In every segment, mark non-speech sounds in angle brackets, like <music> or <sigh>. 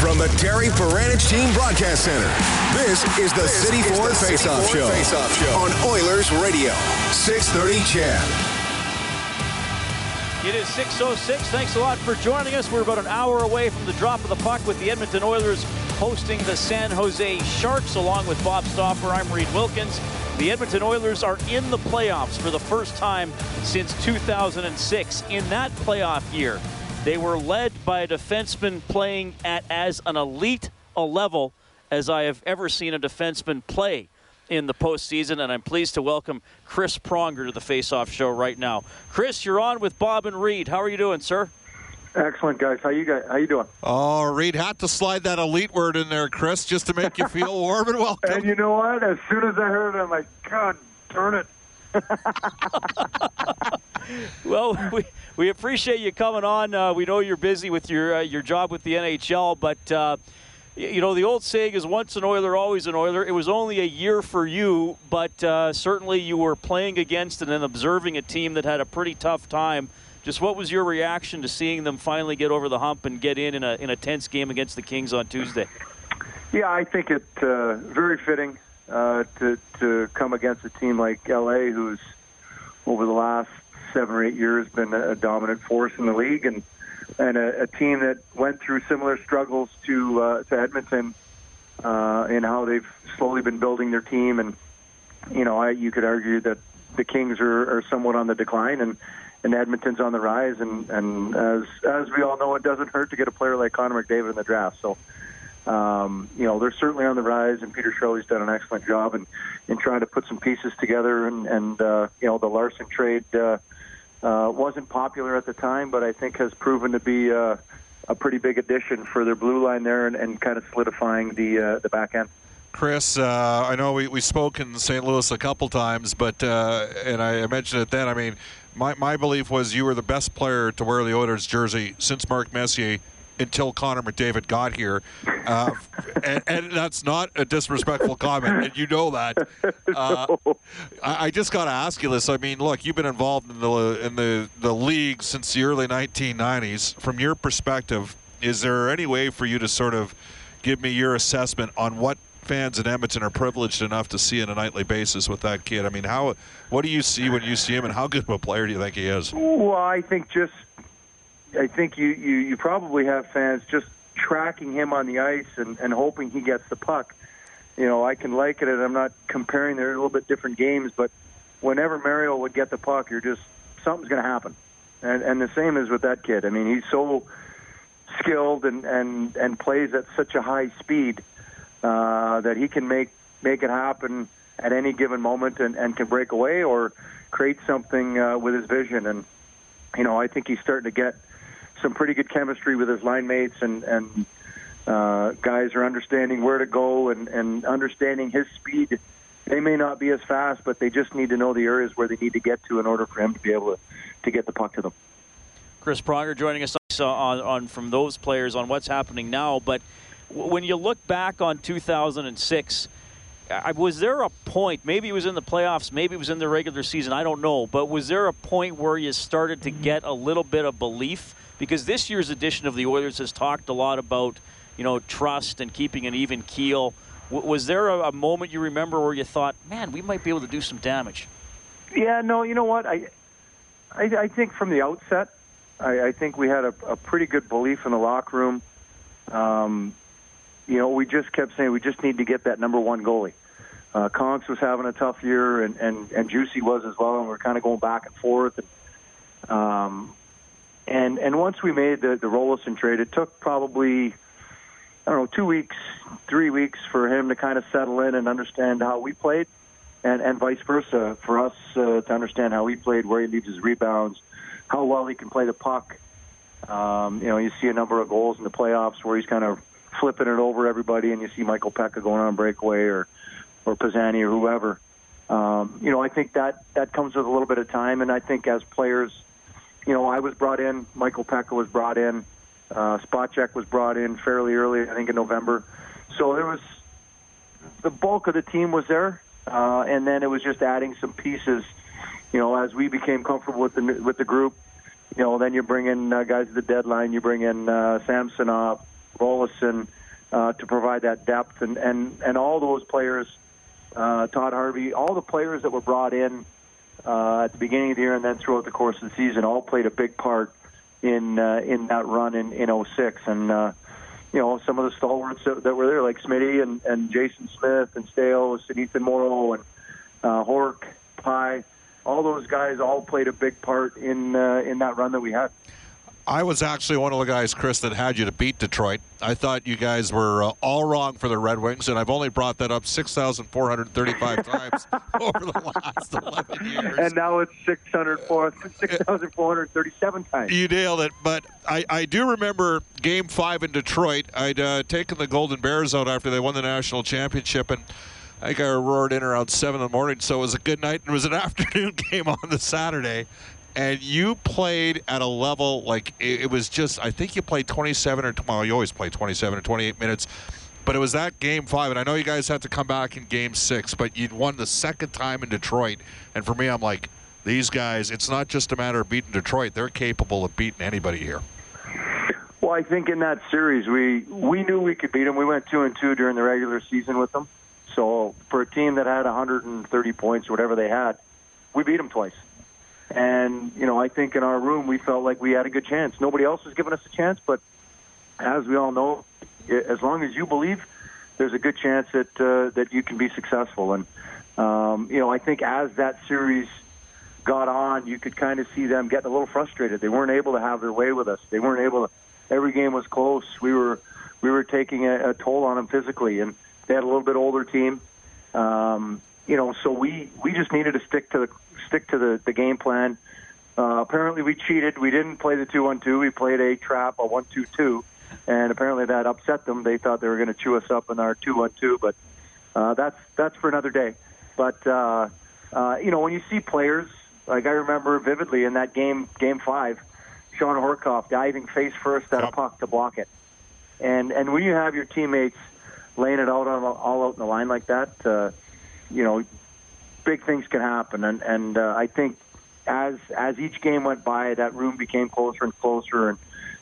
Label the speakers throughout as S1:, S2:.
S1: From the Terry Paranych Team Broadcast Center, this is the
S2: This
S1: City
S2: is
S1: Ford
S2: the City
S1: Face-Off Show,
S2: Face-Off Show.
S1: on Oilers Radio, 630 CHED.
S3: It is 6.06. Thanks a lot for joining us. We're about an hour away from the drop of the puck with the Edmonton Oilers hosting the San Jose Sharks along with Bob Stauffer. I'm Reid Wilkins. The Edmonton Oilers are in the playoffs for the first time since 2006. In that playoff year, they were led by a defenseman playing at as an elite a level as I have ever seen a defenseman play in the postseason, and I'm pleased to welcome Chris Pronger to the Face-Off Show right now. Chris, you're on with Bob and Reid. How are you doing, sir?
S4: Excellent, guys. How you guys? How you doing?
S5: Oh, Reid had to slide that elite word in there, Chris, just to make you feel <laughs> warm and welcome.
S4: And you know what? As soon as I heard it, I'm like, God, darn it! <laughs>
S3: Well, we, we appreciate you coming on. Uh, we know you're busy with your uh, your job with the NHL, but uh, you know the old saying is once an Oiler, always an Oiler. It was only a year for you, but uh, certainly you were playing against and then observing a team that had a pretty tough time. Just what was your reaction to seeing them finally get over the hump and get in in a in a tense game against the Kings on Tuesday?
S4: Yeah, I think it uh, very fitting uh, to to come against a team like LA, who's over the last seven or eight years been a dominant force in the league, and and a, a team that went through similar struggles to uh, to Edmonton uh, in how they've slowly been building their team, and you know, I, you could argue that the Kings are, are somewhat on the decline, and and Edmonton's on the rise, and and as as we all know, it doesn't hurt to get a player like Connor McDavid in the draft. So, um, you know, they're certainly on the rise, and Peter Chiarelli's done an excellent job in in trying to put some pieces together, and and uh, you know, the Larsson trade uh, uh, wasn't popular at the time, but I think has proven to be. Uh, a pretty big addition for their blue line there, and, and kind of solidifying the uh, the back end.
S5: Chris, uh, I know we, we spoke in St. Louis a couple times, but uh, and I mentioned it then. I mean, my, my belief was you were the best player to wear the Oilers jersey since Mark Messier until Connor McDavid got here, uh, and, and that's not a disrespectful comment, and you know that. Uh, I, I just got to ask you this. I mean, look, you've been involved in the in the the league since the early 1990s. From your perspective, is there any way for you to sort of give me your assessment on what fans in Edmonton are privileged enough to see on a nightly basis with that kid? I mean, how what do you see when you see him, and how good of a player do you think he is?
S4: Well, I think just, I think you, you, you probably have fans just tracking him on the ice and, and hoping he gets the puck. You know, I can liken it. And I'm not comparing. They're a little bit different games, but whenever Mario would get the puck, you're just something's going to happen. And and the same is with that kid. I mean, he's so skilled and and and plays at such a high speed uh, that he can make make it happen at any given moment and, and can break away or create something uh, with his vision. And you know, I think he's starting to get some pretty good chemistry with his line mates and and uh, guys are understanding where to go and and understanding his speed. They may not be as fast, but they just need to know the areas where they need to get to in order for him to be able to, to get the puck to them.
S3: Chris Pronger joining us on, on from those players on what's happening now. But when you look back on 2006, I, was there a point? Maybe it was in the playoffs, maybe it was in the regular season. I don't know. But was there a point where you started to get a little bit of belief? Because this year's edition of the Oilers has talked a lot about, you know, trust and keeping an even keel. Was there a, a moment you remember where you thought, man, we might be able to do some damage?
S4: Yeah, no, you know what? I I, I think from the outset, I, I think we had a, a pretty good belief in the locker room. Um, you know, we just kept saying we just need to get that number one goalie. Uh, Conks was having a tough year, and, and, and Juicy was as well, and we are kind of going back and forth. And, um, and and once we made the the Roloson trade, it took probably I don't know two weeks, three weeks for him to kind of settle in and understand how we played, and and vice versa for us uh, to understand how he played, where he leaves his rebounds, how well he can play the puck. Um, you know, you see a number of goals in the playoffs where he's kind of flipping it over everybody, and you see Michael Peca going on breakaway or or Pisani or whoever. Um, you know, I think that that comes with a little bit of time, and I think as players, you know, I was brought in, Michael Peca was brought in, uh, Spacek was brought in fairly early, I think in November. So there was the bulk of the team was there, uh, and then it was just adding some pieces. You know, as we became comfortable with the with the group, you know, then you bring in uh, guys at the deadline. You bring in uh, Samsonov, Roloson uh, to provide that depth, and and and all those players, uh, Todd Harvey, all the players that were brought in uh, at the beginning of the year and then throughout the course of the season, all played a big part in uh, in that run in in 06. and. Uh, you know, some of the stalwarts that, that were there, like Smitty and, and Jason Smith and Stales and Ethan Moreau and uh, Hork, Pye, all those guys all played a big part in uh, in that run that we had.
S5: I was actually one of the guys, Chris, that had you to beat Detroit. I thought you guys were uh, all wrong for the Red Wings, and I've only brought that up 6,435 <laughs> times over the last 11 years.
S4: And now it's 6,437 times.
S5: You nailed it. But I, I do remember Game 5 in Detroit. I'd uh, taken the Golden Bears out after they won the national championship, and I think I roared in around 7 in the morning, so it was a good night. And it was an <laughs> afternoon game on the Saturday and you played at a level like it, it, was just I think you played 27 or well you always play 27 or 28 minutes but it was that game five and I know you guys had to come back in game six but you'd won the second time in Detroit and for me I'm like these guys it's not just a matter of beating Detroit they're capable of beating anybody here.
S4: Well I think in that series we we knew we could beat them. We went two and two during the regular season with them. So for a team that had 130 points whatever they had we beat them twice and, you know, I think in our room we felt like we had a good chance. Nobody else was giving us a chance, but as we all know, as long as you believe, there's a good chance that uh, that you can be successful. And um, you know, I think as that series got on, you could kind of see them getting a little frustrated. They weren't able to have their way with us. They weren't able to. Every game was close. We were we were taking a, a toll on them physically, and they had a little bit older team. Um, you know, so we we just needed to stick to the stick to the, the game plan. Uh, apparently, we cheated. We didn't play the two-one-two. We played a trap, a one-two-two, and apparently that upset them. They thought they were going to chew us up in our two-one-two, but uh, that's that's for another day. But uh, uh, you know, when you see players like I remember vividly in that game, game five, Shawn Horcoff diving face first at a puck to block it, and and when you have your teammates laying it out on all out in the line like that, uh, you know, big things can happen. And and uh, I think as as each game went by, that room became closer and closer, and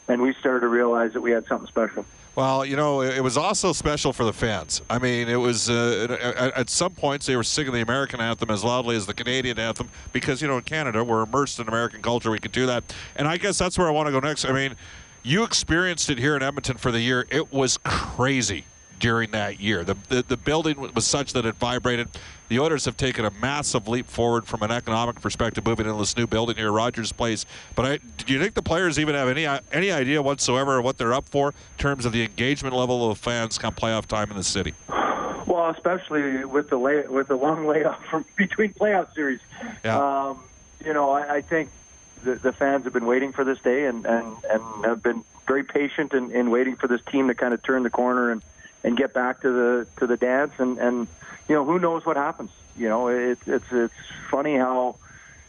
S4: and we started to realize that we had something special.
S5: Well, you know, it was also special for the fans. I mean, it was uh, at some points they were singing the American anthem as loudly as the Canadian anthem because you know in Canada we're immersed in American culture. We could do that, and I guess that's where I want to go next. I mean, you experienced it here in Edmonton for the year. It was crazy during that year. The, the, the building was such that it vibrated. The Oilers have taken a massive leap forward from an economic perspective, moving into this new building here, Rogers Place. But I, do you think the players even have any any idea whatsoever what they're up for in terms of the engagement level of fans come playoff time in the city?
S4: Well, especially with the lay, with the long layoff from <laughs> between playoff series.
S5: Yeah.
S4: Um, you know, I, I think the, the fans have been waiting for this day and, and, and have been very patient in, in waiting for this team to kind of turn the corner and and get back to the to the dance and and you know who knows what happens. You know it's it's it's funny how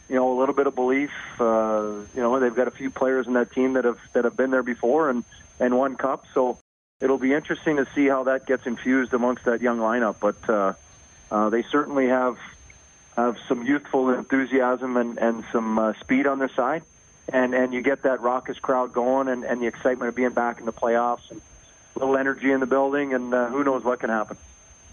S4: you know a little bit of belief uh you know they've got a few players in that team that have that have been there before and and won cup so it'll be interesting to see how that gets infused amongst that young lineup. But uh uh they certainly have have some youthful enthusiasm and and some uh, speed on their side. And and you get that raucous crowd going and and the excitement of being back in the playoffs and little energy in the building, and uh, who knows what can happen.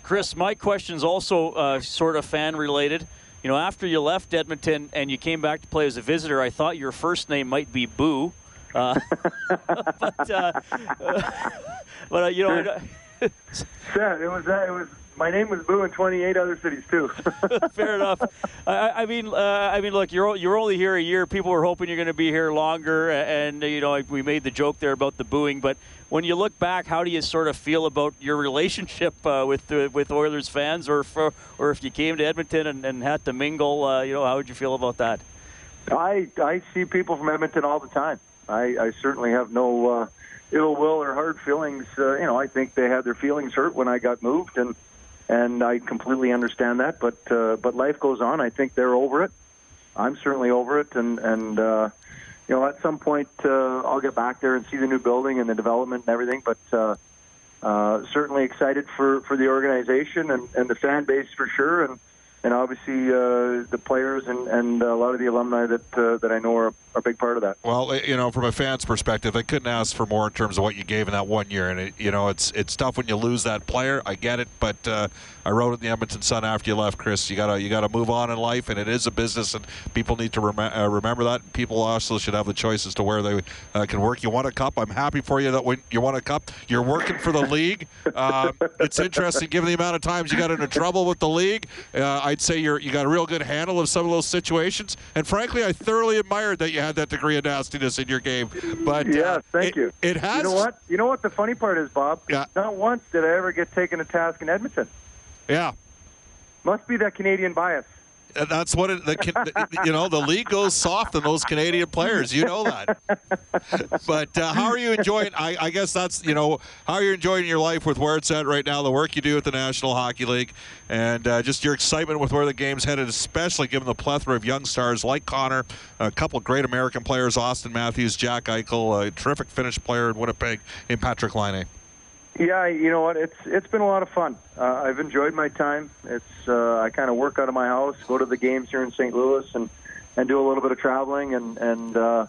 S3: Chris, my question is also uh, sort of fan related. You know, after you left Edmonton and you came back to play as a visitor, I thought your first name might be Boo. Uh, <laughs> but, uh, <laughs> but uh, you know,
S4: yeah, it was uh, it was my name was Boo in 28 other cities too. <laughs>
S3: Fair enough. I, I mean, uh, I mean, look, you're you're only here a year. People were hoping you're going to be here longer, and you know, we made the joke there about the booing. But when you look back, how do you sort of feel about your relationship uh, with the, with Oilers fans, or for, or if you came to Edmonton and, and had to mingle, uh, you know, how would you feel about that?
S4: I I see people from Edmonton all the time. I, I certainly have no uh, ill will or hard feelings. Uh, you know, I think they had their feelings hurt when I got moved, and and I completely understand that. But uh, but life goes on. I think they're over it. I'm certainly over it, and and uh, you know at some point uh, I'll get back there and see the new building and the development and everything. But uh, uh, certainly excited for for the organization and, and the fan base for sure, and and obviously uh, the players and, and a lot of the alumni that uh, that I know are, a big part of that.
S5: Well, eh, you know, from a fan's perspective, I couldn't ask for more in terms of what you gave in that one year. And it, you know, it's it's tough when you lose that player. I get it, but uh, I wrote in the Edmonton Sun after you left, Chris. You gotta you gotta move on in life, and it is a business, and people need to rem- uh, remember that. People also should have the choice as to where they uh, can work. You want a cup. I'm happy for you that when you want a cup, you're working for the league. Um, it's interesting, given the amount of times you got into trouble with the league. Uh, I'd say you're you got a real good handle of some of those situations. And frankly, I thoroughly admired that you had that degree of nastiness in your game. But
S4: Yeah,
S5: uh,
S4: thank
S5: it,
S4: you.
S5: It has.
S4: You know what? You know what the funny part is, Bob?
S5: Yeah.
S4: Not once did I ever get taken to task in Edmonton.
S5: Yeah.
S4: Must be that Canadian bias.
S5: That's what it, the, you know the league goes soft on those Canadian players. You know that. But uh, how are you enjoying? I, I guess that's you know how are you enjoying your life with where it's at right now, the work you do at the National Hockey League, and uh, just your excitement with where the game's headed, especially given the plethora of young stars like Connor, a couple great American players, Auston Matthews, Jack Eichel, a terrific Finnish player in Winnipeg, and Patrick Laine.
S4: Yeah, you know what? It's it's been a lot of fun. Uh, I've enjoyed my time. It's uh, I kind of work out of my house, go to the games here in St. Louis, and and do a little bit of traveling and and uh,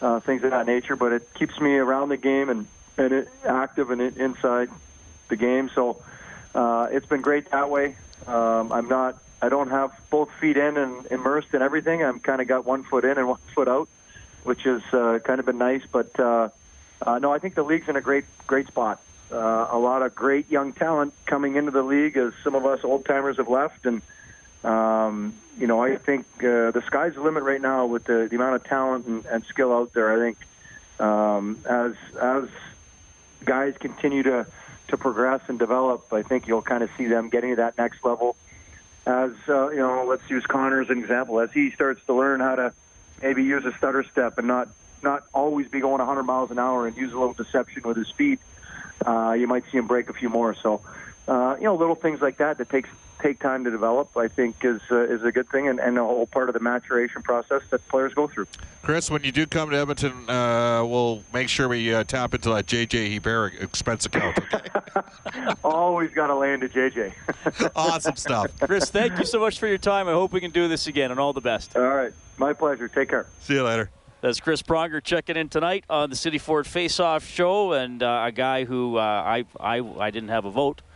S4: uh, things of that nature. But it keeps me around the game and and it, active and it, inside the game. So uh, it's been great that way. Um, I'm not. I don't have both feet in and immersed in everything. I'm kind of got one foot in and one foot out, which has uh, kind of been nice. But uh, uh, no, I think the league's in a great great spot. Uh, a lot of great young talent coming into the league as some of us old timers have left, and um, you know I think uh, the sky's the limit right now with the, the amount of talent and, and skill out there. I think um, as as guys continue to to progress and develop, I think you'll kind of see them getting to that next level. As uh, you know, let's use Connor as an example. As he starts to learn how to maybe use a stutter step and not not always be going 100 miles an hour and use a little deception with his feet, uh, you might see him break a few more. So, uh, you know, little things like that that takes take time to develop, I think, is uh, is a good thing and, and a whole part of the maturation process that players go through.
S5: Chris, when you do come to Edmonton, uh, we'll make sure we uh, tap into that JJ Hebert expense account. Okay? <laughs>
S4: Always got to land to JJ. <laughs>
S5: awesome stuff.
S3: Chris, thank you so much for your time. I hope we can do this again, and all the best.
S4: All right, my pleasure. Take care.
S5: See you later.
S3: That's Chris Pronger checking in tonight on the City Ford Face Off Show, and uh, a guy who uh, I, I I didn't have a vote